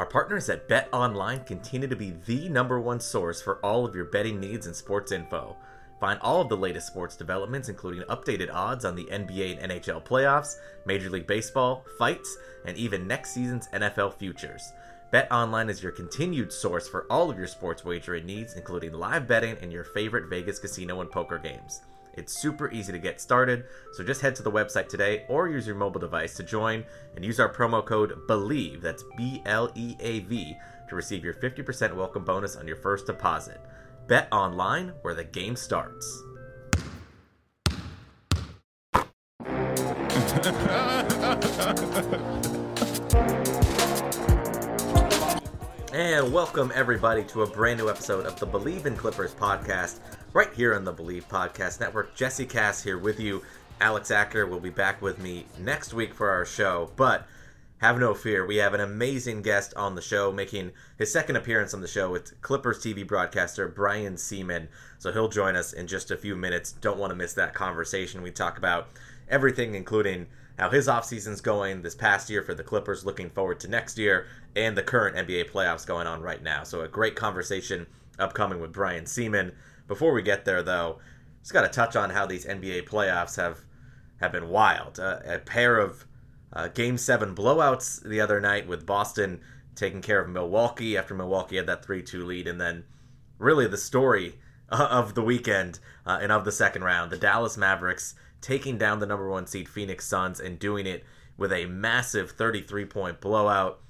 Our partners at Bet Online continue to be the number one source for all of your betting needs and sports info. Find all of the latest sports developments, including updated odds on the NBA and NHL playoffs, Major League Baseball, fights, and even next season's NFL futures. Bet Online is your continued source for all of your sports wagering needs, including live betting and your favorite Vegas casino and poker games. It's super easy to get started, so just head to the website today or use your mobile device to join and use our promo code BLEAV, that's B L E A V, to receive your 50% welcome bonus on your first deposit. Bet online where the game starts. and welcome everybody to a brand new episode of the Bleav in Clippers podcast, right here on the Bleav Podcast Network. Jesse Cass here with you. Alex Acker will be back with me next week for our show, but have no fear. We have an amazing guest on the show, making his second appearance on the show with Clippers TV broadcaster Brian Sieman. So he'll join us in just a few minutes. Don't want to miss that conversation. We talk about everything, including how his offseason's going this past year for the Clippers, looking forward to next year, and the current NBA playoffs going on right now. So a great conversation upcoming with Brian Sieman. Before we get there, though, just got to touch on how these NBA playoffs have have been wild. Uh, a pair of uh, game seven blowouts the other night with Boston taking care of Milwaukee after Milwaukee had that 3 2 lead. And then, really, the story of the weekend uh, and of the second round the Dallas Mavericks taking down the number one seed Phoenix Suns and doing it with a massive 33 point blowout.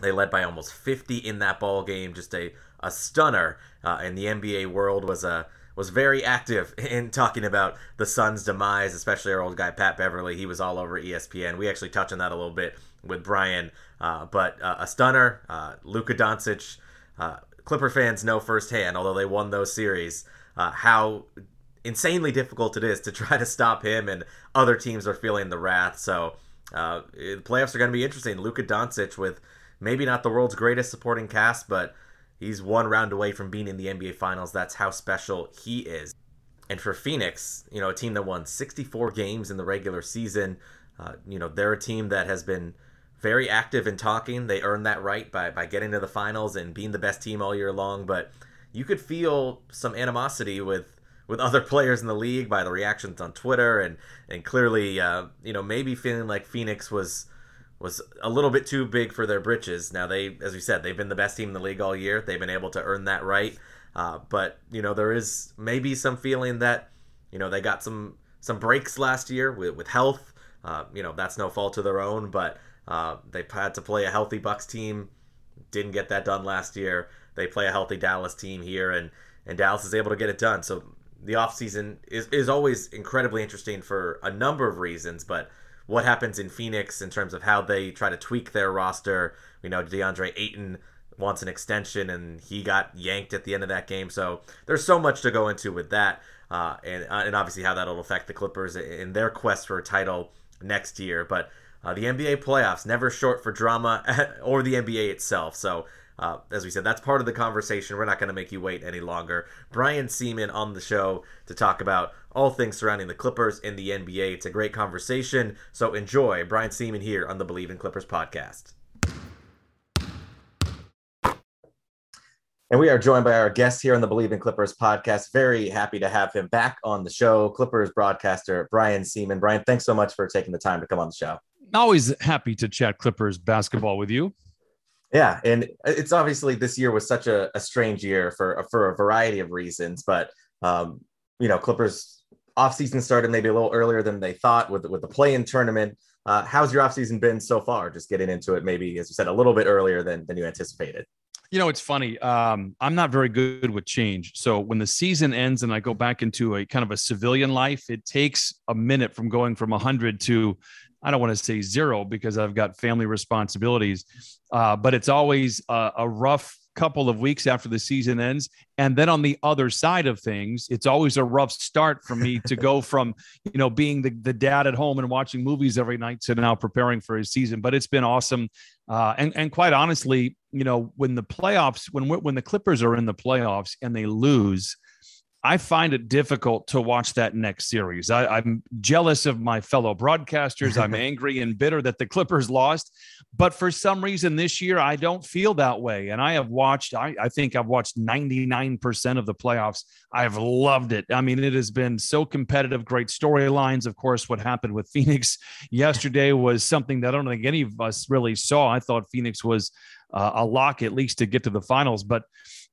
They led by almost 50 in that ball game, just a, a stunner. Uh, and the NBA world was a was very active in talking about the Suns' demise, especially our old guy Pat Beverley. He was all over ESPN. We actually touched on that a little bit with Brian, uh, but uh, a stunner. Uh, Luka Doncic, uh, Clipper fans know firsthand, although they won those series, uh, how insanely difficult it is to try to stop him, and other teams are feeling the wrath. So uh, the playoffs are going to be interesting. Luka Doncic with maybe not the world's greatest supporting cast, but He's one round away from being in the NBA Finals. That's how special he is. And for Phoenix, you know, a team that won 64 games in the regular season, uh, you know, they're a team that has been very active in talking. They earned that right by, by getting to the finals and being the best team all year long. But you could feel some animosity with with other players in the league by the reactions on Twitter and and clearly, uh, you know, maybe feeling like Phoenix was was a little bit too big for their britches. Now they, as we said, they've been the best team in the league all year. They've been able to earn that right. Uh, but you know there is maybe some feeling that you know they got some some breaks last year with, with health. Uh, you know that's no fault of their own, but uh, they had to play a healthy Bucks team. Didn't get that done last year. They play a healthy Dallas team here, and and Dallas is able to get it done. So the offseason is, is always incredibly interesting for a number of reasons, but what happens in Phoenix in terms of how they try to tweak their roster. We know DeAndre Ayton wants an extension, and he got yanked at the end of that game. So there's so much to go into with that, uh, and uh, and obviously how that'll affect the Clippers in their quest for a title next year. But uh, the NBA playoffs never short for drama, or the NBA itself. So. Uh, as we said, that's part of the conversation. We're not going to make you wait any longer. Brian Sieman on the show to talk about all things surrounding the Clippers and the NBA. It's a great conversation, so enjoy. Brian Sieman here on the Bleav in Clippers podcast. And we are joined by our guest here on the Bleav in Clippers podcast. Very happy to have him back on the show, Clippers broadcaster Brian Sieman. Brian, thanks so much for taking the time to come on the show. Always happy to chat Clippers basketball with you. Yeah, and it's obviously this year was such a, a strange year for for a variety of reasons, but um, you know, Clippers offseason started maybe a little earlier than they thought with with the play-in tournament. Uh, how's your offseason been so far? Just getting into it, maybe as you said, a little bit earlier than than you anticipated. You know, it's funny. Um, I'm not very good with change. So when the season ends and I go back into a kind of a civilian life, it takes a minute from going from 100 to I don't want to say zero because I've got family responsibilities, uh, but it's always a, a rough couple of weeks after the season ends. And then on the other side of things, it's always a rough start for me to go from, you know, being the, the dad at home and watching movies every night to now preparing for his season. But it's been awesome. Uh, and, and quite honestly, you know, when the playoffs, when, when the Clippers are in the playoffs and they lose, I find it difficult to watch that next series. I, am jealous of my fellow broadcasters. I'm angry and bitter that the Clippers lost. But for some reason this year, I don't feel that way. And I have watched, I, I think I've watched 99% of the playoffs. I've loved it. I mean, it has been so competitive, great storylines. Of course, what happened with Phoenix yesterday was something that I don't think any of us really saw. I thought Phoenix was uh, a lock, at least to get to the finals. But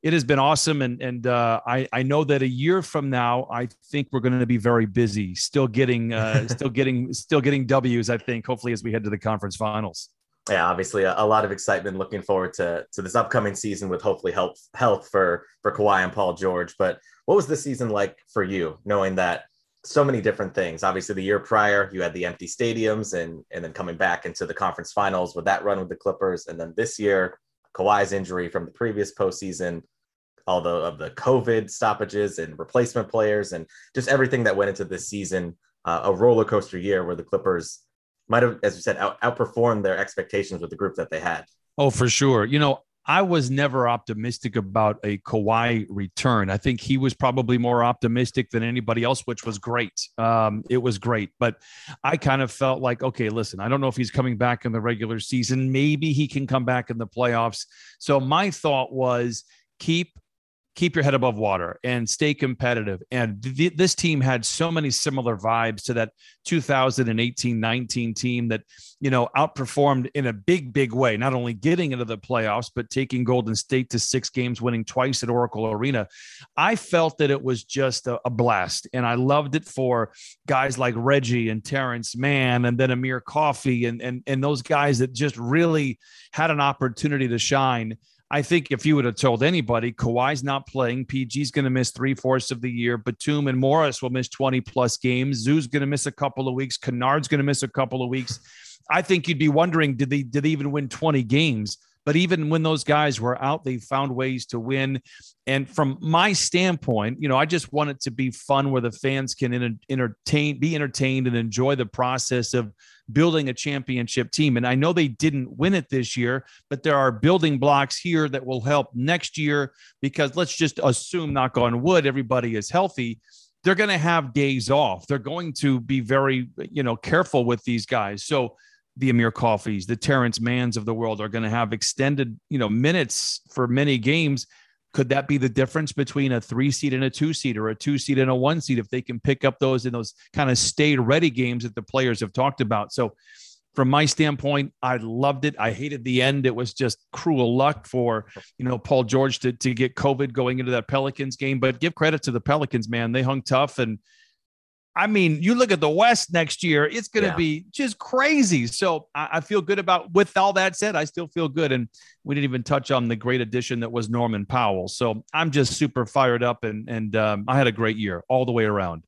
it has been awesome. And, and uh, I, I know that a year from now, I think we're going to be very busy, still getting, uh, still getting, still getting W's, I think, hopefully as we head to the conference finals. Yeah, obviously a, a, lot of excitement looking forward to, to this upcoming season with hopefully health, health for, for Kawhi and Paul George. But what was the season like for you, knowing that so many different things. Obviously, the year prior, you had the empty stadiums and and then coming back into the conference finals with that run with the Clippers. And then this year, Kawhi's injury from the previous postseason, all the of the COVID stoppages and replacement players, and just everything that went into this season, uh, a roller coaster year where the Clippers might have, as you said, out, outperformed their expectations with the group that they had. Oh, for sure. You know, I was never optimistic about a Kawhi return. I think he was probably more optimistic than anybody else, which was great. Um, it was great, but I kind of felt like, okay, listen, I don't know if he's coming back in the regular season. Maybe he can come back in the playoffs. So my thought was keep keep your head above water and stay competitive. And th- this team had so many similar vibes to that 2018-19 team that, you know, outperformed in a big, big way, not only getting into the playoffs, but taking Golden State to six games, winning twice at Oracle Arena. I felt that it was just a, a blast. And I loved it for guys like Reggie and Terrence Mann and then Amir Coffey and, and, and those guys that just really had an opportunity to shine I think if you would have told anybody, Kawhi's not playing, PG's going to miss three fourths of the year, Batum and Morris will miss 20 plus games, Zu's going to miss a couple of weeks, Kennard's going to miss a couple of weeks. I think you'd be wondering, did they did they even win 20 games? But even when those guys were out, they found ways to win. And from my standpoint, you know, I just want it to be fun where the fans can entertain, be entertained, and enjoy the process of building a championship team. And I know they didn't win it this year, but there are building blocks here that will help next year because let's just assume, knock on wood, everybody is healthy. They're going to have days off. They're going to be very, you know, careful with these guys. So the Amir Coffeys, the Terrence Manns of the world are going to have extended, you know, minutes for many games could that be the difference between a three seed and a two seed or a two seed and a one seed if they can pick up those in those kind of stayed ready games that the players have talked about? So, from my standpoint, I loved it. I hated the end. It was just cruel luck for you know Paul George to to get COVID going into that Pelicans game. But give credit to the Pelicans, man. They hung tough and I mean, you look at the West next year, it's going to yeah. be just crazy. So I, I, feel good about, with all that said, I still feel good. And we didn't even touch on the great addition that was Norman Powell. So I'm just super fired up and, and um, I had a great year all the way around.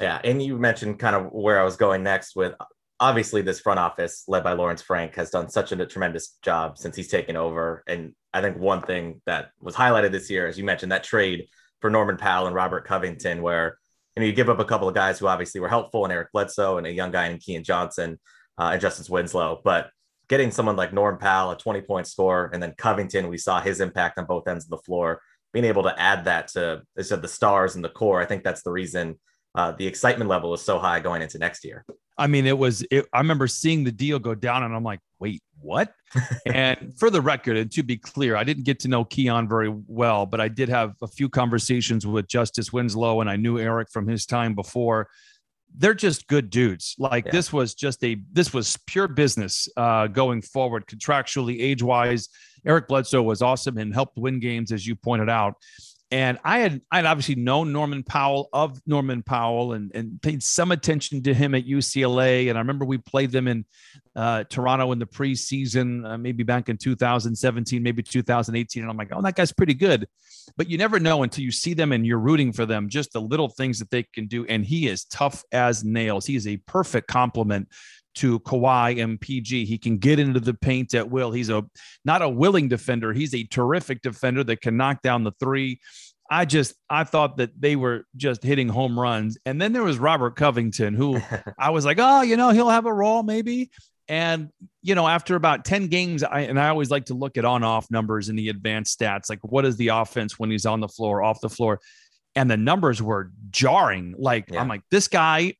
Yeah. And you mentioned kind of where I was going next with obviously this front office led by Lawrence Frank has done such a tremendous job since he's taken over. And I think one thing that was highlighted this year, as you mentioned, that trade for Norman Powell and Robert Covington, where you know, you give up a couple of guys who obviously were helpful, and Eric Bledsoe, and a young guy in Keon Johnson uh, and Justice Winslow. But getting someone like Norm Powell, a 20 point score, and then Covington, we saw his impact on both ends of the floor. Being able to add that to, said, the stars and the core, I think that's the reason uh, the excitement level is so high going into next year. I mean, it was, it, I remember seeing the deal go down and I'm like, wait, what? and for the record, and to be clear, I didn't get to know Keon very well, but I did have a few conversations with Justice Winslow and I knew Eric from his time before. They're just good dudes. Like yeah. this was just a, this was pure business uh, going forward contractually, age wise. Eric Bledsoe was awesome and helped win games, as you pointed out and I had I had obviously known Norman Powell of Norman Powell and and paid some attention to him at UCLA. And I remember we played them in uh, Toronto in the preseason, uh, maybe back in 2017, maybe 2018. And I'm like, oh, that guy's pretty good. But you never know until you see them and you're rooting for them, just the little things that they can do. And he is tough as nails. He is a perfect complement to Kawhi and PG. He can get into the paint at will. He's a not a willing defender. He's a terrific defender that can knock down the three. I just I thought that they were just hitting home runs. And then there was Robert Covington, who I was like, oh, you know, he'll have a role maybe. And you know, after about 10 games, I and I always like to look at on-off numbers in the advanced stats, like what is the offense when he's on the floor, off the floor. And the numbers were jarring. Like, yeah. I'm like, this guy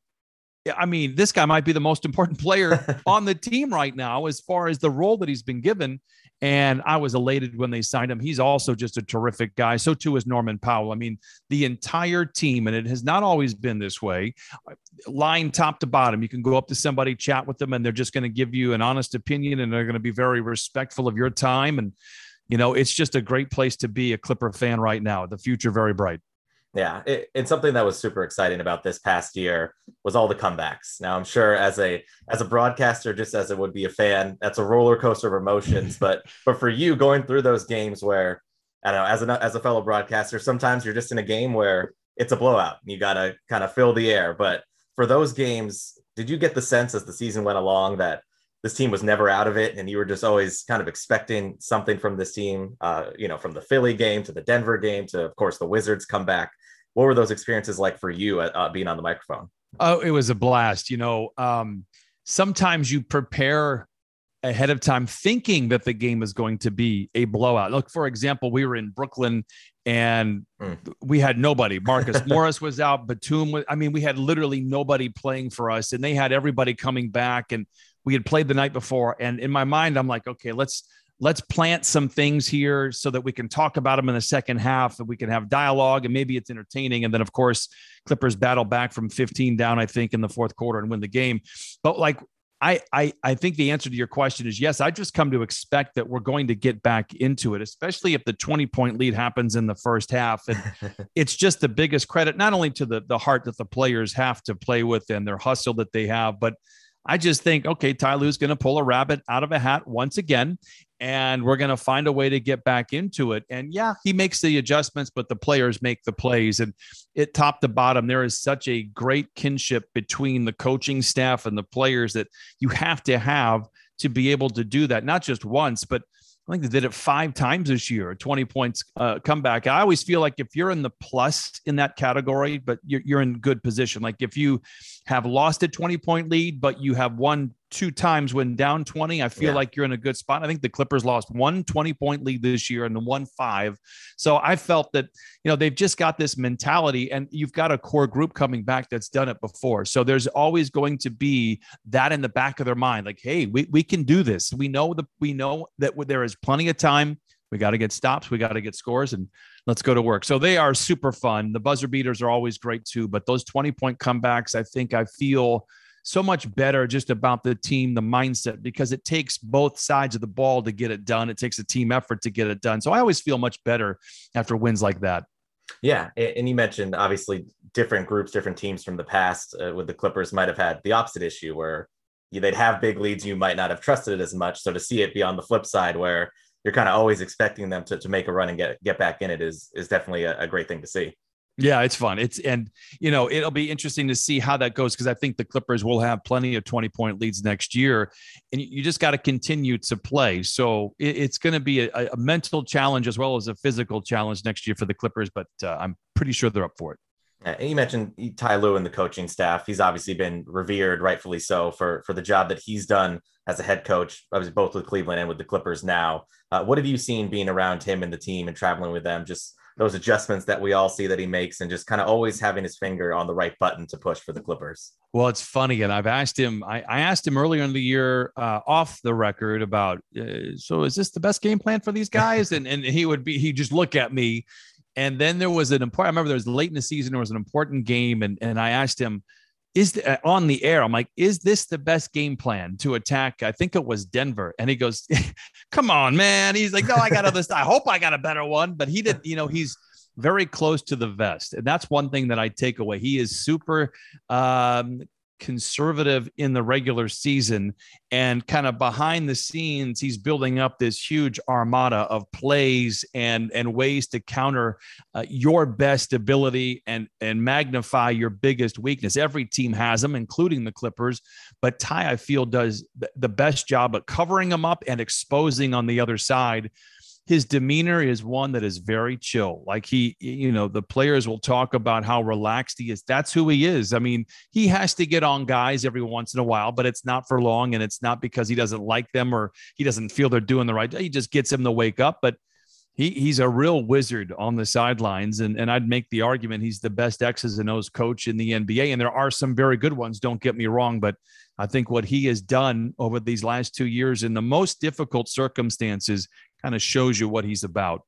I mean, this guy might be the most important player on the team right now as far as the role that he's been given. And I was elated when they signed him. He's also just a terrific guy. So too is Norman Powell. I mean, the entire team, and it has not always been this way, line top to bottom. You can go up to somebody, chat with them, and they're just going to give you an honest opinion and they're going to be very respectful of your time. And, you know, it's just a great place to be a Clipper fan right now. The future very bright. Yeah, it, and something that was super exciting about this past year was all the comebacks. Now, I'm sure as a as a broadcaster, just as it would be a fan, that's a roller coaster of emotions. but but for you, going through those games where I don't know, as a as a fellow broadcaster, sometimes you're just in a game where it's a blowout. And you got to kind of fill the air. But for those games, did you get the sense as the season went along that this team was never out of it, and you were just always kind of expecting something from this team? Uh, you know, from the Philly game to the Denver game to, of course, the Wizards come back what were those experiences like for you uh, uh, being on the microphone? Oh, it was a blast. You know, um, sometimes you prepare ahead of time thinking that the game is going to be a blowout. Look, for example, we were in Brooklyn and mm. we had nobody. Marcus Morris was out, Batum was, I mean, we had literally nobody playing for us and they had everybody coming back and we had played the night before. And in my mind, I'm like, okay, let's let's plant some things here so that we can talk about them in the second half that we can have dialogue and maybe it's entertaining. And then, of course, Clippers battle back from 15 down, I think, in the fourth quarter and win the game. But like, I, I I think the answer to your question is yes. I just come to expect that we're going to get back into it, especially if the 20 point lead happens in the first half. And it's just the biggest credit, not only to the the heart that the players have to play with and their hustle that they have, but I just think, okay, Ty Lue's going to pull a rabbit out of a hat once again, and we're going to find a way to get back into it. And yeah, he makes the adjustments, but the players make the plays. And it top to bottom, there is such a great kinship between the coaching staff and the players that you have to have to be able to do that, not just once, but I think they did it five times this year, 20 points uh, comeback. I always feel like if you're in the plus in that category, but you're, you're in good position. Like if you have lost a 20 point lead, but you have won two times when down 20, I feel yeah. like you're in a good spot. I think the Clippers lost one 20 point lead this year and the one five. So I felt that, you know, they've just got this mentality and you've got a core group coming back that's done it before. So there's always going to be that in the back of their mind. Like, hey, we, we can do this. We know that we know that there is plenty of time. We got to get stops. We got to get scores and let's go to work. So they are super fun. The buzzer beaters are always great too, but those 20 point comebacks, I think I feel so much better just about the team, the mindset, because it takes both sides of the ball to get it done. It takes a team effort to get it done. So I always feel much better after wins like that. Yeah. And you mentioned obviously different groups, different teams from the past uh, with the Clippers might have had the opposite issue where they'd have big leads. You might not have trusted it as much. So to see it be on the flip side where you're kind of always expecting them to, to make a run and get, get back in it is, is definitely a, a great thing to see. Yeah, it's fun. It's and you know it'll be interesting to see how that goes because I think the Clippers will have plenty of twenty point leads next year, and you just got to continue to play. So it, it's going to be a, a, mental challenge as well as a physical challenge next year for the Clippers, but uh, I'm pretty sure they're up for it. And you mentioned Ty Lue and the coaching staff. He's obviously been revered, rightfully so, for for the job that he's done as a head coach, obviously both with Cleveland and with the Clippers now. Uh, what have you seen being around him and the team and traveling with them? Just those adjustments that we all see that he makes and just kind of always having his finger on the right button to push for the Clippers. Well, it's funny. And I've asked him, I, I asked him earlier in the year uh, off the record about, uh, so is this the best game plan for these guys? and, and he would be, he just look at me. And then there was an important, I remember there was late in the season, there was an important game. And, and I asked him, is the, uh, on the air. I'm like, is this the best game plan to attack? I think it was Denver. And he goes, come on, man. He's like, no, I got other stuff. I hope I got a better one. But he did, you know, he's very close to the vest. And that's one thing that I take away. He is super um, conservative in the regular season. And kind of behind the scenes he's building up this huge armada of plays and and ways to counter uh, your best ability and and magnify your biggest weakness. Every team has them including the clippers. But Ty, I feel, does the best job at covering them up and exposing on the other side his demeanor is one that is very chill. Like he, you know, the players will talk about how relaxed he is. That's who he is. I mean, he has to get on guys every once in a while, but it's not for long. And it's not because he doesn't like them or he doesn't feel they're doing the right. He just gets him to wake up. But he, he's a real wizard on the sidelines. And, and I'd make the argument he's the best X's and O's coach in the NBA. And there are some very good ones, don't get me wrong. But I think what he has done over these last two years in the most difficult circumstances kind of shows you what he's about.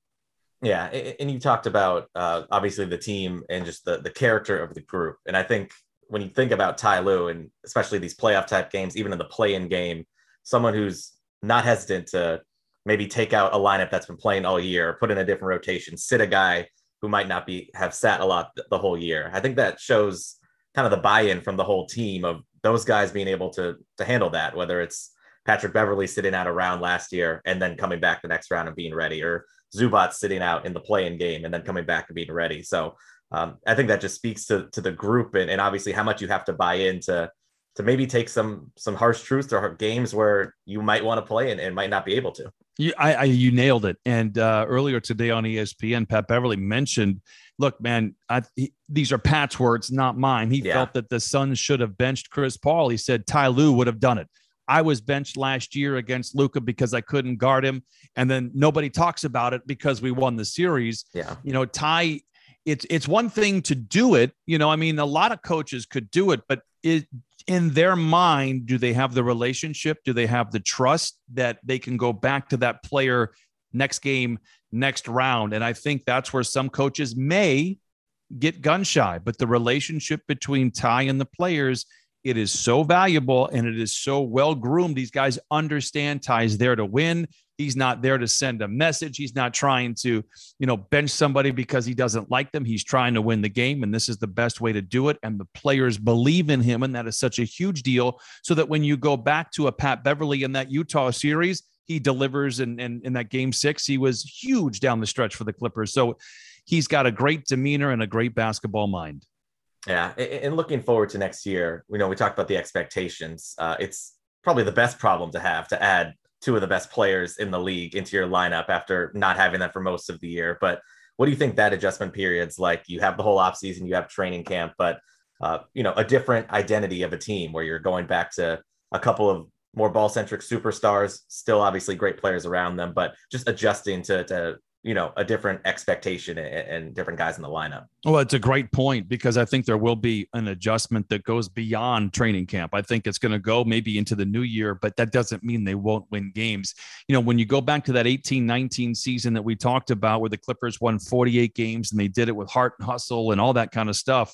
Yeah, and you talked about uh, obviously the team and just the the character of the group, and I think when you think about Ty Lue and especially these playoff type games, even in the play-in game, someone who's not hesitant to maybe take out a lineup that's been playing all year, put in a different rotation, sit a guy who might not be have sat a lot the whole year. I think that shows kind of the buy-in from the whole team of those guys being able to to handle that, whether it's Patrick Beverley sitting out a round last year and then coming back the next round and being ready, or Zubac sitting out in the play-in game and then coming back and being ready. So um, I think that just speaks to to the group and, and obviously how much you have to buy into to maybe take some some harsh truths or games where you might want to play and, and might not be able to. You, I, I you nailed it. And uh, earlier today on ESPN, Pat Beverley mentioned, "Look, man, I, he, these are Pat's words, not mine. He yeah. felt that the Suns should have benched Chris Paul. He said Ty Lue would have done it. I was benched last year against Luka because I couldn't guard him. And then nobody talks about it because we won the series. Yeah. You know, Ty, it's it's one thing to do it. You know, I mean, a lot of coaches could do it, but it in their mind, do they have the relationship? Do they have the trust that they can go back to that player next game, next round? And I think that's where some coaches may get gun shy, but the relationship between Ty and the players it is so valuable and it is so well groomed. These guys understand Ty's there to win. He's not there to send a message. He's not trying to, you know, bench somebody because he doesn't like them. He's trying to win the game, and this is the best way to do it. And the players believe in him, and that is such a huge deal. So that when you go back to a Pat Beverley in that Utah series, he delivers. And in, in, in that game six, he was huge down the stretch for the Clippers. So he's got a great demeanor and a great basketball mind. Yeah, and looking forward to next year, we know we talked about the expectations. Uh, it's probably the best problem to have to add two of the best players in the league into your lineup after not having that for most of the year. But what do you think that adjustment period's like? You have the whole offseason, you have training camp, but uh, you know, a different identity of a team where you're going back to a couple of more ball centric superstars, still obviously great players around them, but just adjusting to, to you know a different expectation and, and, different guys in the lineup. Well, it's a great point because I think there will be an adjustment that goes beyond training camp. I think it's going to go maybe into the new year, but that doesn't mean they won't win games. You know, when you go back to that 18-19 season that we talked about where the Clippers won 48 games and they did it with heart and hustle and all that kind of stuff,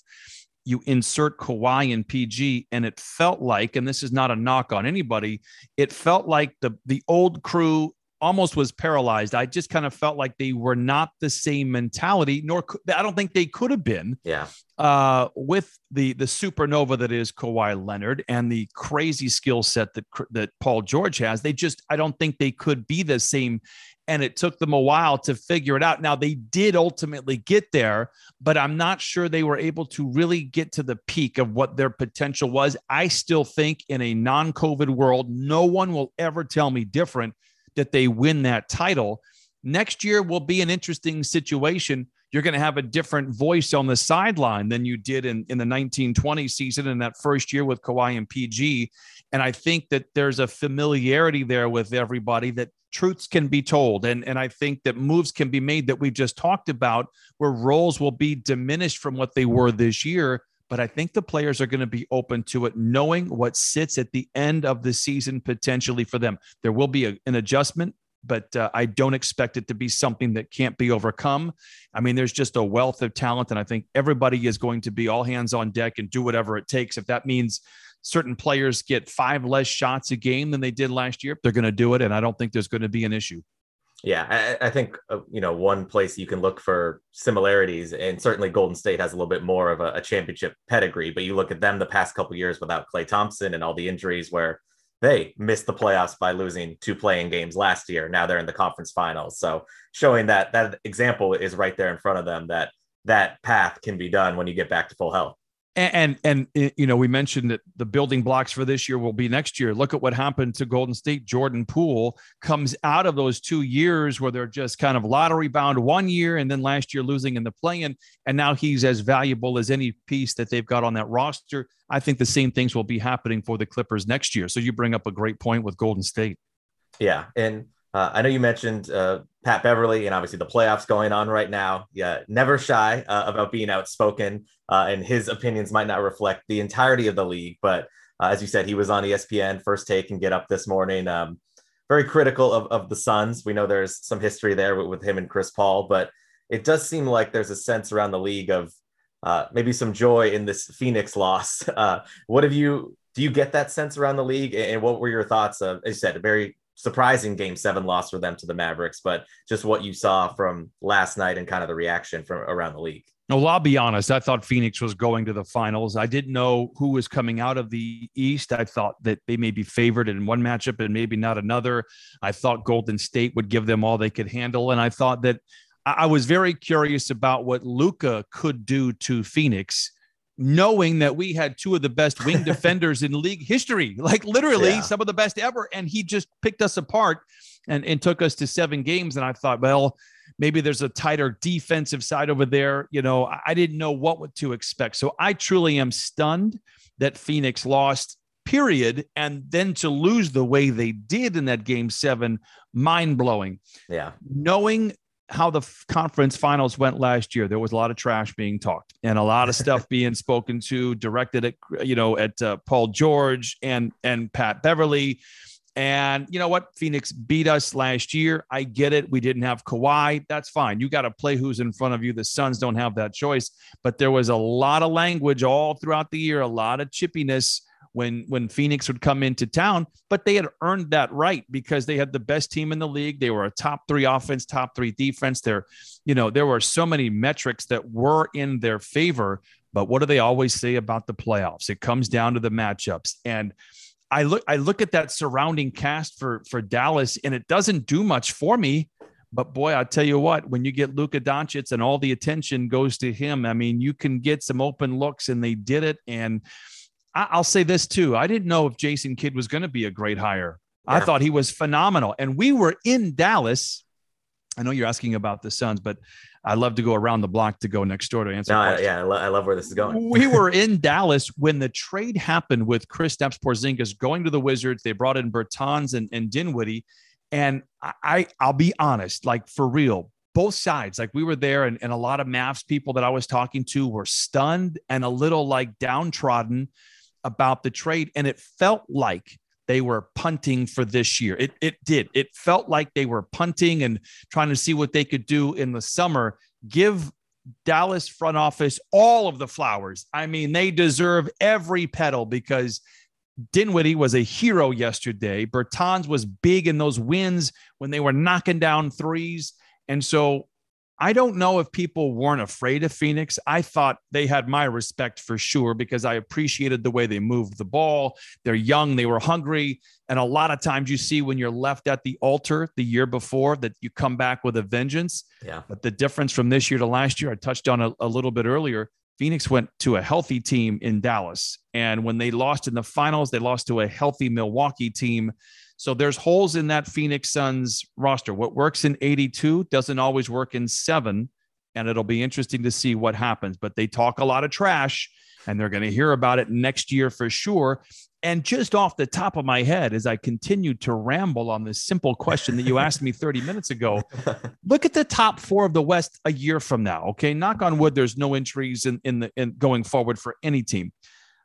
you insert Kawhi and PG, and it felt like, and this is not a knock on anybody, it felt like the the old crew almost was paralyzed. I just kind of felt like they were not the same mentality, nor I don't think they could have been. Yeah. Uh, with the the supernova that is Kawhi Leonard and the crazy skill set that that Paul George has, they just I don't think they could be the same. And it took them a while to figure it out. Now they did ultimately get there, but I'm not sure they were able to really get to the peak of what their potential was. I still think in a non-COVID world, no one will ever tell me different that they win that title. Next year will be an interesting situation. You're going to have a different voice on the sideline than you did in, in the 1920 season in that first year with Kawhi and PG. And I think that there's a familiarity there with everybody that truths can be told. And, and I think that moves can be made that we just talked about where roles will be diminished from what they were this year but I think the players are going to be open to it, knowing what sits at the end of the season potentially for them. There will be a, an adjustment, but uh, I don't expect it to be something that can't be overcome. I mean, there's just a wealth of talent, and I think everybody is going to be all hands on deck and do whatever it takes. If that means certain players get five less shots a game than they did last year, they're going to do it, and I don't think there's going to be an issue. Yeah, I, I think uh, you know one place you can look for similarities, and certainly Golden State has a little bit more of a, a championship pedigree. But you look at them the past couple years without Klay Thompson and all the injuries, where they missed the playoffs by losing two play-in games last year. Now they're in the conference finals, so showing that that example is right there in front of them that that path can be done when you get back to full health. And, and, and eh, you know we mentioned that the building blocks for this year will be next year. Look at what happened to Golden State. Jordan Poole comes out of those two years where they're just kind of lottery bound one year, and then last year losing in the play-in, and now he's as valuable as any piece that they've got on that roster. I think the same things will be happening for the Clippers next year. So you bring up a great point with Golden State. Yeah, and uh, I know you mentioned uh, Pat Beverley and obviously the playoffs going on right now. Yeah, never shy uh, about being outspoken, uh, and his opinions might not reflect the entirety of the league. But uh, as you said, he was on ESPN First Take and Get Up this morning. Um, very critical of, of the Suns. We know there's some history there with, with, him and Chris Paul, but it does seem like there's a sense around the league of uh, maybe some joy in this Phoenix loss. what have you? Do you get that sense around the league? And what were your thoughts of, as you said, very surprising game seven loss for them to the Mavericks, but just what you saw from last night and kind of the reaction from around the league. Well, I'll be honest. I thought Phoenix was going to the finals. I didn't know who was coming out of the East. I thought that they may be favored in one matchup and maybe not another. I thought Golden State would give them all they could handle. And I thought that I was very curious about what Luka could do to Phoenix knowing that we had two of the best wing defenders in league history, like literally yeah. some of the best ever. And he just picked us apart and, and took us to seven games. And I thought, well, maybe there's a tighter defensive side over there. You know, I didn't know what to expect. So I truly am stunned that Phoenix lost, period. And then to lose the way they did in that game seven, mind blowing. Yeah. Knowing how the conference finals went last year, there was a lot of trash being talked and a lot of stuff being spoken to, directed at you know at uh, Paul George and and Pat Beverley. And you know what? Phoenix beat us last year. I get it. We didn't have Kawhi. That's fine. You got to play who's in front of you. The Suns don't have that choice. But there was a lot of language all throughout the year, a lot of chippiness when when Phoenix would come into town, but they had earned that right because they had the best team in the league. They were a top three offense, top three defense. There, you know, there were so many metrics that were in their favor. But what do they always say about the playoffs? It comes down to the matchups. And I look I look at that surrounding cast for for Dallas, and it doesn't do much for me. But boy, I'll tell you what, when you get Luka Doncic and all the attention goes to him, I mean, you can get some open looks, and they did it. And I, will say this too. I didn't know if Jason Kidd was going to be a great hire. Yeah. I thought he was phenomenal. And we were in Dallas. I know you're asking about the Suns, but I love to go around the block to go next door to answer. No, I, yeah, I, lo- I, love where this is going. we were in Dallas when the trade happened with Kristaps Porzingis going to the Wizards. They brought in Bertans and, and Dinwiddie. And I, I'll be honest, like for real, both sides. Like we were there, and, and a lot of Mavs people that I was talking to were stunned and a little like downtrodden about the trade, and it felt like they were punting for this year. It it did. It felt like they were punting and trying to see what they could do in the summer. Give Dallas front office all of the flowers. I mean, they deserve every petal because Dinwiddie was a hero yesterday. Bertans was big in those wins when they were knocking down threes. And so I don't know if people weren't afraid of Phoenix. I thought they had my respect for sure because I appreciated the way they moved the ball. They're young, they were hungry. And a lot of times you see when you're left at the altar the year before that you come back with a vengeance. Yeah. But the difference from this year to last year, I touched on a, a little bit earlier. Phoenix went to a healthy team in Dallas. And when they lost in the finals, they lost to a healthy Milwaukee team so there's holes in that Phoenix Suns roster. What works in 82 doesn't always work in seven. And it'll be interesting to see what happens. But they talk a lot of trash and they're going to hear about it next year for sure. And just off the top of my head, as I continued to ramble on this simple question that you asked me 30 minutes ago, look at the top four of the West a year from now. Okay. Knock on wood, there's no injuries in, in the in going forward for any team.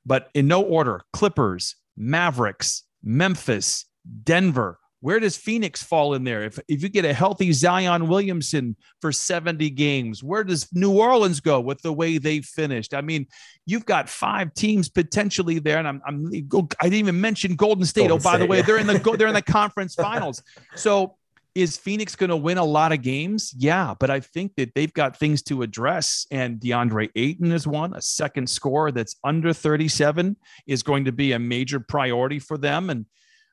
But in no order, Clippers, Mavericks, Memphis, Denver. Where does Phoenix fall in there? If, if you get a healthy Zion Williamson for 70 games, where does New Orleans go with the way they finished? I mean, you've got five teams potentially there. And I'm, I'm I didn't even mention Golden State. Golden oh, by State, the way, yeah. they're in the they're in the conference finals. So is Phoenix going to win a lot of games? Yeah, but I think that they've got things to address. And DeAndre Ayton is one, a second score that's under 37 is going to be a major priority for them. And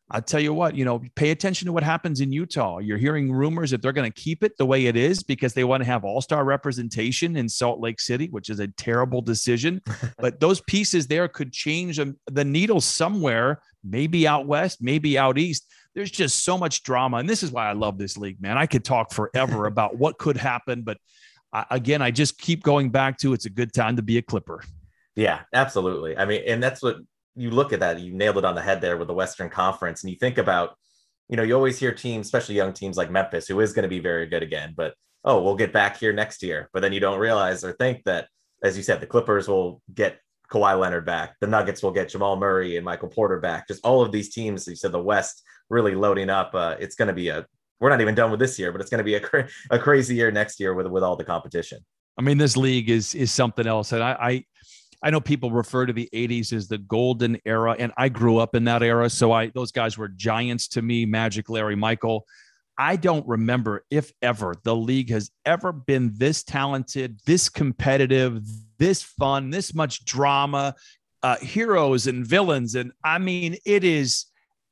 I tell you what, you know, pay attention to what happens in Utah. You're hearing rumors that they're going to keep it the way it is because they want to have all star representation in Salt Lake City, which is a terrible decision. but those pieces there could change the needle somewhere, maybe out west, maybe out east. There's just so much drama. And this is why I love this league, man. I could talk forever about what could happen. But I, again, I just keep going back to it's a good time to be a Clipper. Yeah, absolutely. I mean, and that's what you look at that, you nailed it on the head there with the Western Conference, and you think about, you know, you always hear teams, especially young teams like Memphis, who is going to be very good again, but oh, we'll get back here next year. But then you don't realize or think that, as you said, the Clippers will get Kawhi Leonard back, the Nuggets will get Jamal Murray and Michael Porter back. Just all of these teams, you said the West really loading up. Uh, it's going to be a, we're not even done with this year, but it's going to be a, cra- a crazy year next year with with all the competition. I mean, this league is is something else, and I, I I know people refer to the 80s as the golden era, and I grew up in that era. So I those guys were giants to me, Magic, Larry, Michael. I don't remember if ever the league has ever been this talented, this competitive, this fun, this much drama, uh, heroes and villains. And I mean, it is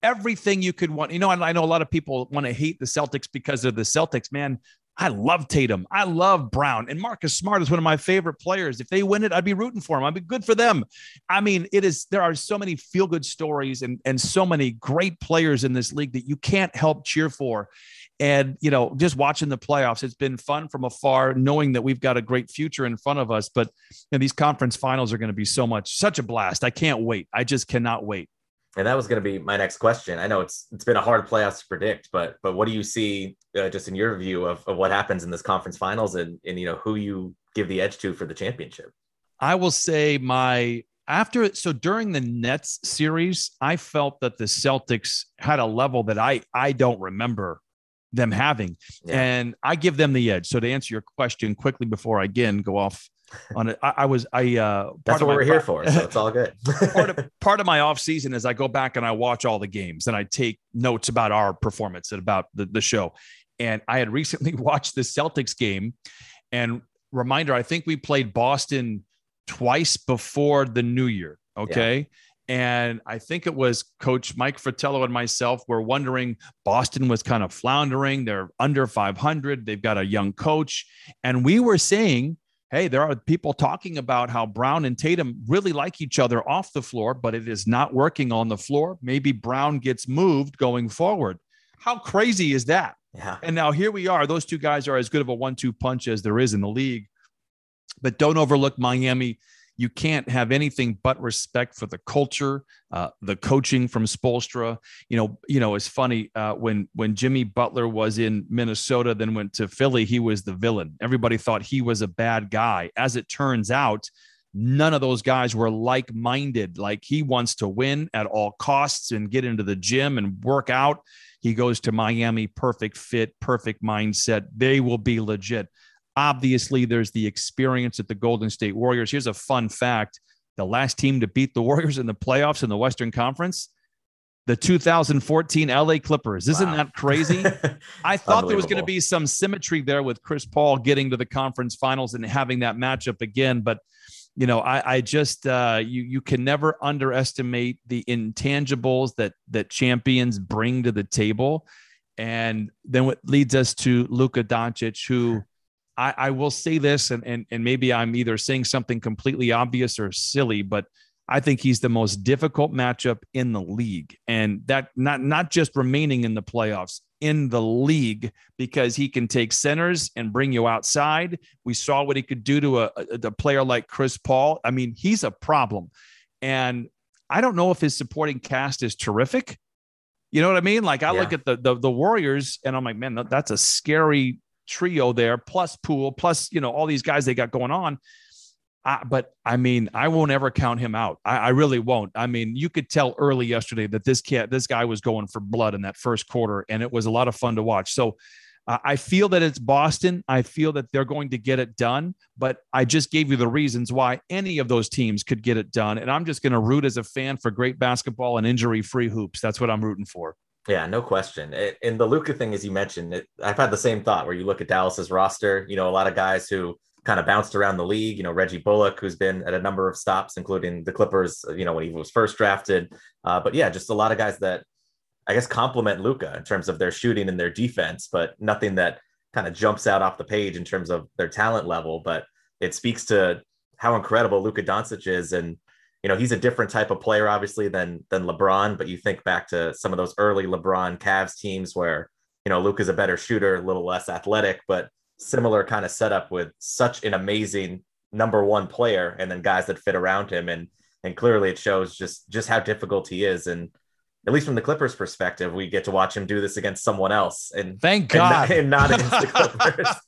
everything you could want. You know, I know a lot of people want to hate the Celtics because of the Celtics. Man, I love Tatum. I love Brown. And Marcus Smart is one of my favorite players. If they win it, I'd be rooting for them. I'd be good for them. I mean, it is there are so many feel good stories and, and so many great players in this league that you can't help cheer for. And, you know, just watching the playoffs, it's been fun from afar, knowing that we've got a great future in front of us. But you know, these conference finals are going to be so much, such a blast. I can't wait. I just cannot wait and that was going to be my next question. I know it's it's been a hard playoffs to predict, but but what do you see uh, just in your view of, of what happens in this conference finals and and you know who you give the edge to for the championship? I will say my after so during the Nets series, I felt that the Celtics had a level that I I don't remember them having, yeah. and I give them the edge. So to answer your question quickly before I again go off on it. I, was I uh that's what we're here for, so it's all good. part of part of my off season is I go back and I watch all the games and I take notes about our performance and about the, the show. And I had recently watched the Celtics game and reminder, I think we played Boston twice before the new year. Okay. Yeah. And I think it was Coach Mike Fratello and myself were wondering Boston was kind of floundering. They're under 500. They've got a young coach. And we were saying hey, there are people talking about how Brown and Tatum really like each other off the floor, but it is not working on the floor. Maybe Brown gets moved going forward. How crazy is that? Yeah. And now here we are. Those two guys are as good of a one two punch as there is in the league. But don't overlook Miami you can't have anything but respect for the culture, uh, the coaching from Spoelstra. You know, you know, it's funny uh, when when Jimmy Butler was in Minnesota, then went to Philly. He was the villain. Everybody thought he was a bad guy. As it turns out, none of those guys were like minded. Like he wants to win at all costs and get into the gym and work out. He goes to Miami, perfect fit, perfect mindset. They will be legit. Obviously, there's the experience at the Golden State Warriors. Here's a fun fact the last team to beat the Warriors in the playoffs in the Western Conference, the 2014 LA Clippers. Isn't wow. that crazy? I thought there was going to be some symmetry there with Chris Paul getting to the conference finals and having that matchup again. But, you know, I, I just, uh, you, you can never underestimate the intangibles that, that champions bring to the table. And then what leads us to Luka Doncic, who I, I will say this, and, and and maybe I'm either saying something completely obvious or silly, but I think he's the most difficult matchup in the league, and that not not just remaining in the playoffs in the league because he can take centers and bring you outside. We saw what he could do to a, a, a player like Chris Paul. I mean, he's a problem, and I don't know if his supporting cast is terrific. You know what I mean? Like I yeah. look at the, the the Warriors, and I'm like, man, that's a scary trio there, plus Poole, plus you know all these guys they got going on. But I mean, I won't ever count him out. I, I, really won't. I mean, you could tell early yesterday that this kid, this guy was going for blood in that first quarter, and it was a lot of fun to watch. So uh, I feel that it's Boston. I feel that they're going to get it done. But I just gave you the reasons why any of those teams could get it done, and I'm just going to root as a fan for great basketball and injury-free hoops. That's what I'm rooting for. Yeah, no question. It, and the Luka thing, as you mentioned, it, I've had the same thought where you look at Dallas's roster, you know, a lot of guys who kind of bounced around the league, you know, Reggie Bullock, who's been at a number of stops, including the Clippers, you know, when he was first drafted. Uh, but yeah, just a lot of guys that I guess, complement Luka in terms of their shooting and their defense, but nothing that kind of jumps out off the page in terms of their talent level. But it speaks to how incredible Luka Doncic is. And, you know, he's a different type of player, obviously, than than LeBron. But you think back to some of those early LeBron Cavs teams where, you know, Luka is a better shooter, a little less athletic, but similar kind of setup with such an amazing number one player and then guys that fit around him. And and clearly it shows just just how difficult he is. And at least from the Clippers perspective, we get to watch him do this against someone else. And thank God, and not, and not against the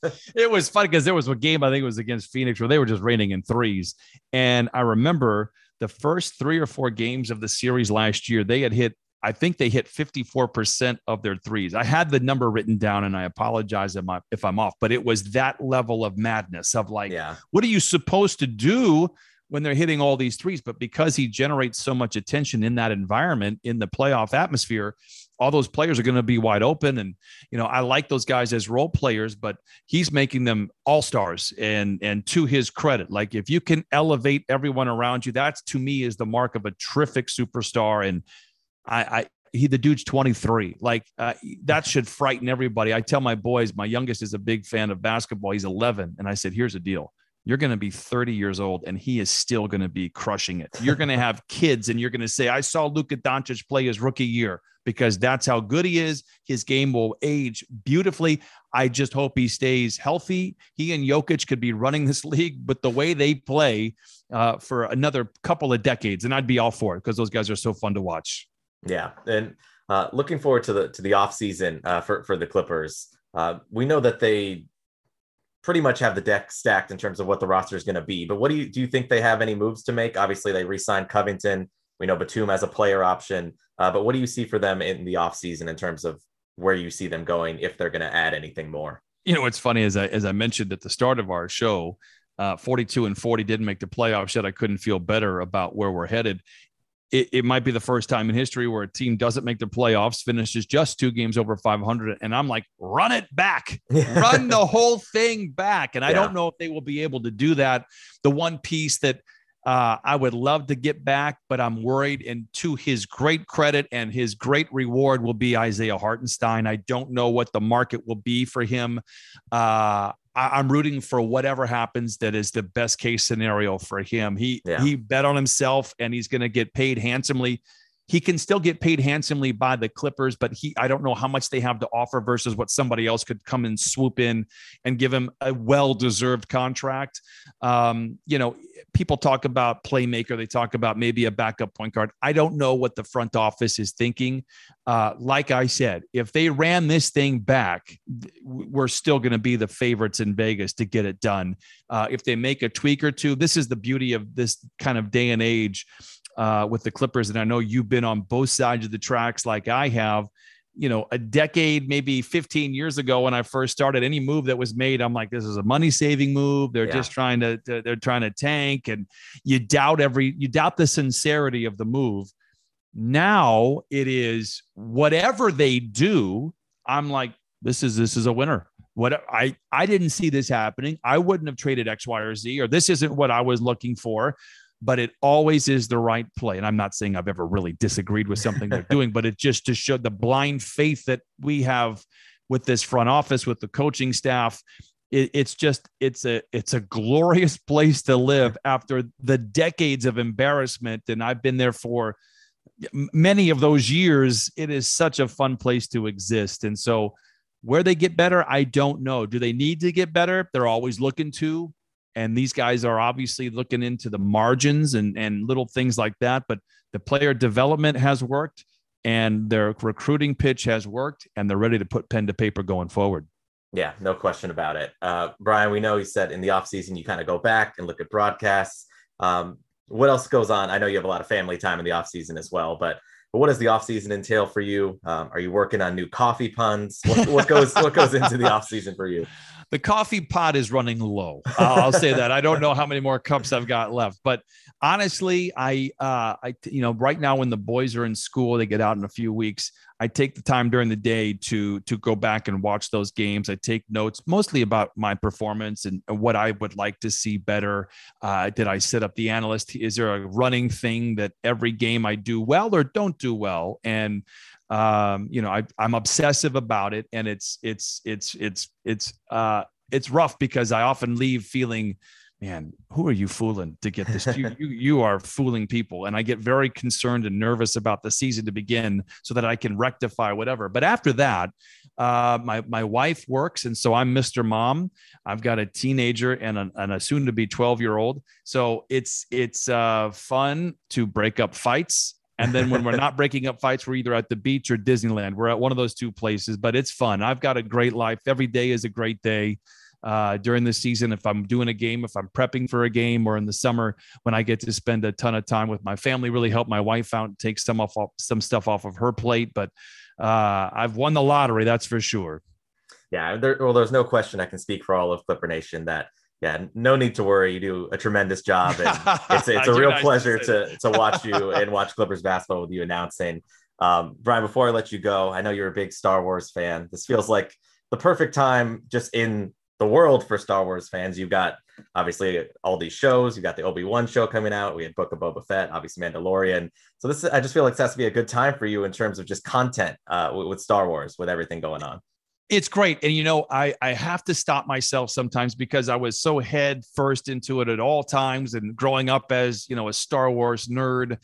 Clippers. it was funny because there was a game I think it was against Phoenix where they were just raining in threes, and I remember the first three or four games of the series last year, they had hit. I think they hit 54% of their threes. I had the number written down and I apologize if I'm off, but it was that level of madness of like, yeah. what are you supposed to do when they're hitting all these threes. But because he generates so much attention in that environment, in the playoff atmosphere, all those players are going to be wide open. And, you know, I like those guys as role players, but he's making them all stars. And, and to his credit, like if you can elevate everyone around you, that's to me is the mark of a terrific superstar. And I, I he the dude's 23 like uh, that should frighten everybody i tell my boys my youngest is a big fan of basketball he's 11 and i said here's the deal you're going to be 30 years old and he is still going to be crushing it. You're going to have kids and you're going to say, I saw Luka Doncic play his rookie year because that's how good he is. His game will age beautifully. I just hope he stays healthy. He and Jokic could be running this league, but the way they play uh, for another couple of decades, and I'd be all for it because those guys are so fun to watch. Yeah. And uh, looking forward to the to the off season uh, for for the Clippers. Uh, we know that they pretty much have the deck stacked in terms of what the roster is going to be. But what do you do? You think they have any moves to make? Obviously, they re-signed Covington. We know Batum as a player option. Uh, but what do you see for them in the offseason in terms of where you see them going if they're going to add anything more? You know, what's funny as I as I mentioned at the start of our show, uh, 42 and 40 didn't make the playoffs yet. I couldn't feel better about where we're headed it, it, might be the first time in history where a team doesn't make the playoffs, finishes just two games over 500. And I'm like, run it back, run the whole thing back. And I yeah. don't know if they will be able to do that. The one piece that uh, I would love to get back, but I'm worried. And to his great credit and his great reward will be Isaiah Hartenstein. I don't know what the market will be for him. Uh, I, am rooting for whatever happens that is the best case scenario for him. He yeah. he bet on himself and he's going to get paid handsomely. He can still get paid handsomely by the Clippers, but he I don't know how much they have to offer versus what somebody else could come and swoop in and give him a well-deserved contract. Um, you know, people talk about playmaker, they talk about maybe a backup point guard. I don't know what the front office is thinking. Uh, like I said, if they ran this thing back, we're still going to be the favorites in Vegas to get it done. Uh, if they make a tweak or two, this is the beauty of this kind of day and age uh, with the Clippers. And I know you've been on both sides of the tracks like I have. You know, a decade, maybe 15 years ago when I first started, any move that was made, I'm like, this is a money saving move. They're yeah. just trying to, to, they're trying to tank. And you doubt every, you doubt the sincerity of the move. Now it is whatever they do, I'm like, this is, this is a winner what I I didn't see this happening. I wouldn't have traded X, Y, or Z, or this isn't what I was looking for but it always is the right play. And I'm not saying I've ever really disagreed with something they're doing, but it just to show the blind faith that we have with this front office, with the coaching staff. It, it's just it's a it's a glorious place to live after the decades of embarrassment, and I've been there for many of those years. It is such a fun place to exist, and so where they get better, I don't know. Do they need to get better? They're always looking to and these guys are obviously looking into the margins and and little things like that but the player development has worked and their recruiting pitch has worked and they're ready to put pen to paper going forward. Yeah no question about it. Uh, brian we know you said in the offseason you kind of go back and look at broadcasts. Um, what else goes on? I know you have a lot of family time in the offseason as well but but what does the offseason entail for you? Um, are you working on new coffee puns? What, what goes what goes into the offseason for you the coffee pot is running low. Uh, I'll say that. I don't know how many more cups I've got left, but honestly, I, uh, I, you know, right now when the boys are in school, they get out in a few weeks. I take the time during the day to to go back and watch those games. I take notes mostly about my performance and what I would like to see better. Uh, did I set up the analyst? Is there a running thing that every game I do well or don't do well? And um, you know, I, I'm obsessive about it, and it's it's it's it's it's uh, it's rough because I often leave feeling man, who are you fooling to get this? you, you, you are fooling people. And I get very concerned and nervous about the season to begin so that I can rectify whatever. But after that, uh, my, my wife works. And so I'm Mr. Mom. I've got a teenager and a, and a soon to be 12 year old. So it's, it's uh, fun to break up fights. And then when we're not breaking up fights, we're either at the beach or Disneyland. We're at one of those two places, but it's fun. I've got a great life. Every day is a great day uh, during the season if I'm doing a game, if I'm prepping for a game, or in the summer when I get to spend a ton of time with my family. Really help my wife out, and take some off some stuff off of her plate. But uh, I've won the lottery, that's for sure. Yeah, there, well, there's no question I can speak for all of Clipper Nation that yeah, no need to worry. You do a tremendous job, and it's it's a real pleasure to to watch you and watch Clippers basketball with you announcing. Um, Brian, before I let you go, I know you're a big Star Wars fan. This feels like the perfect time, just in the world for Star Wars fans. You've got obviously all these shows. You've got the Obi Wan show coming out. We had Book of Boba Fett, obviously Mandalorian. So this, I just feel like this has to be a good time for you in terms of just content uh, with, with Star Wars, with everything going on. It's great, and you know, I I have to stop myself sometimes because I was so head first into it at all times, and growing up as you know a Star Wars nerd.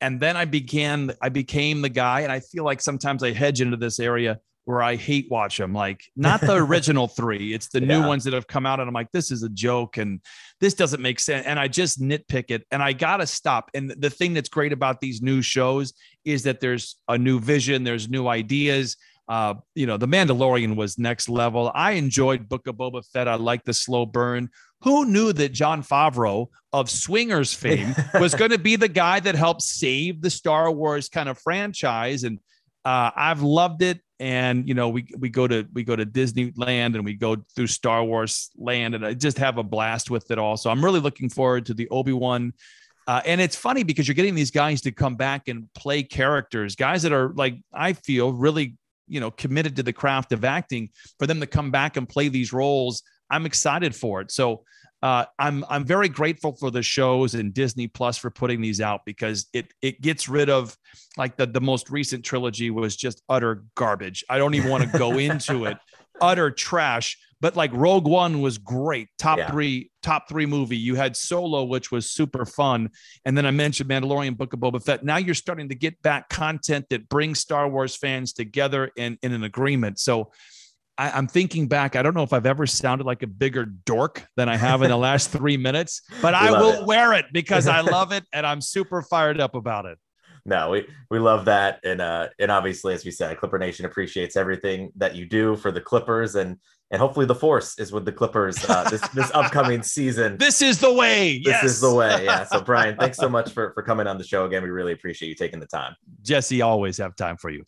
And then I began, I became the guy, and I feel like sometimes I hedge into this area where I hate watch them. Like not the original three, it's the yeah. new ones that have come out, and I'm like, this is a joke, and this doesn't make sense. And I just nitpick it, and I gotta stop. And the thing that's great about these new shows is that there's a new vision, there's new ideas. Uh, you know, The Mandalorian was next level. I enjoyed Book of Boba Fett. I like the slow burn. Who knew that Jon Favreau of Swingers fame was going to be the guy that helped save the Star Wars kind of franchise? And uh, I've loved it and you know we we go to we go to Disneyland and we go through Star Wars land and I just have a blast with it all. So I'm really looking forward to the Obi Wan. Uh, and it's funny because you're getting these guys to come back and play characters, guys that are like I feel really you know committed to the craft of acting. For them to come back and play these roles, I'm excited for it. So uh, I'm I'm very grateful for the shows and Disney Plus for putting these out because it it gets rid of like the the most recent trilogy was just utter garbage. I don't even want to go into it. Utter trash. But like Rogue One was great, top yeah. three, top three movie. You had Solo, which was super fun, and then I mentioned Mandalorian, Book of Boba Fett. Now you're starting to get back content that brings Star Wars fans together in in an agreement. So I, am thinking back. I don't know if I've ever sounded like a bigger dork than I have in the last three minutes, but I will it. wear it because I love it and I'm super fired up about it. No, we we love that, and uh, and obviously, as we said, Clipper Nation appreciates everything that you do for the Clippers, and and hopefully the Force is with the Clippers uh, this this upcoming season. This is the way. This yes. is the way. Yeah. So Brian, thanks so much for for coming on the show again. We really appreciate you taking the time. Jesse, always have time for you.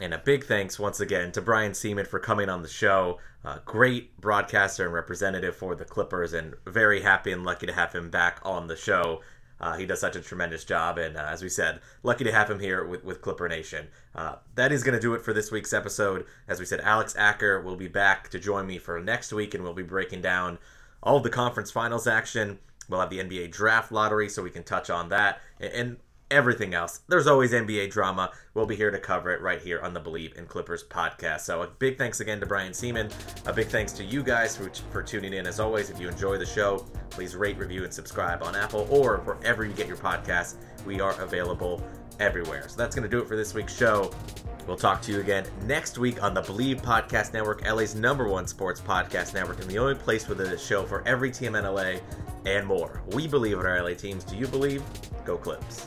And a big thanks once again to Brian Sieman for coming on the show. Great broadcaster and representative for the Clippers, and very happy and lucky to have him back on the show. Uh, he does such a tremendous job, and uh, as we said, lucky to have him here with, with Clipper Nation. Uh, that is going to do it for this week's episode. As we said, Alex Acker will be back to join me for next week, and we'll be breaking down all of the conference finals action. We'll have the NBA draft lottery, so we can touch on that, and, and everything else. There's always NBA drama. We'll be here to cover it right here on the Bleav in Clippers podcast. So a big thanks again to Brian Sieman. A big thanks to you guys for, for tuning in. As always, if you enjoy the show, please rate, review, and subscribe on Apple or wherever you get your podcasts. We are available everywhere. So that's going to do it for this week's show. We'll talk to you again next week on the Bleav Podcast Network, LA's number one sports podcast network, and the only place with a show for every team in LA and more. We believe in our LA teams. Do you believe? Go Clips.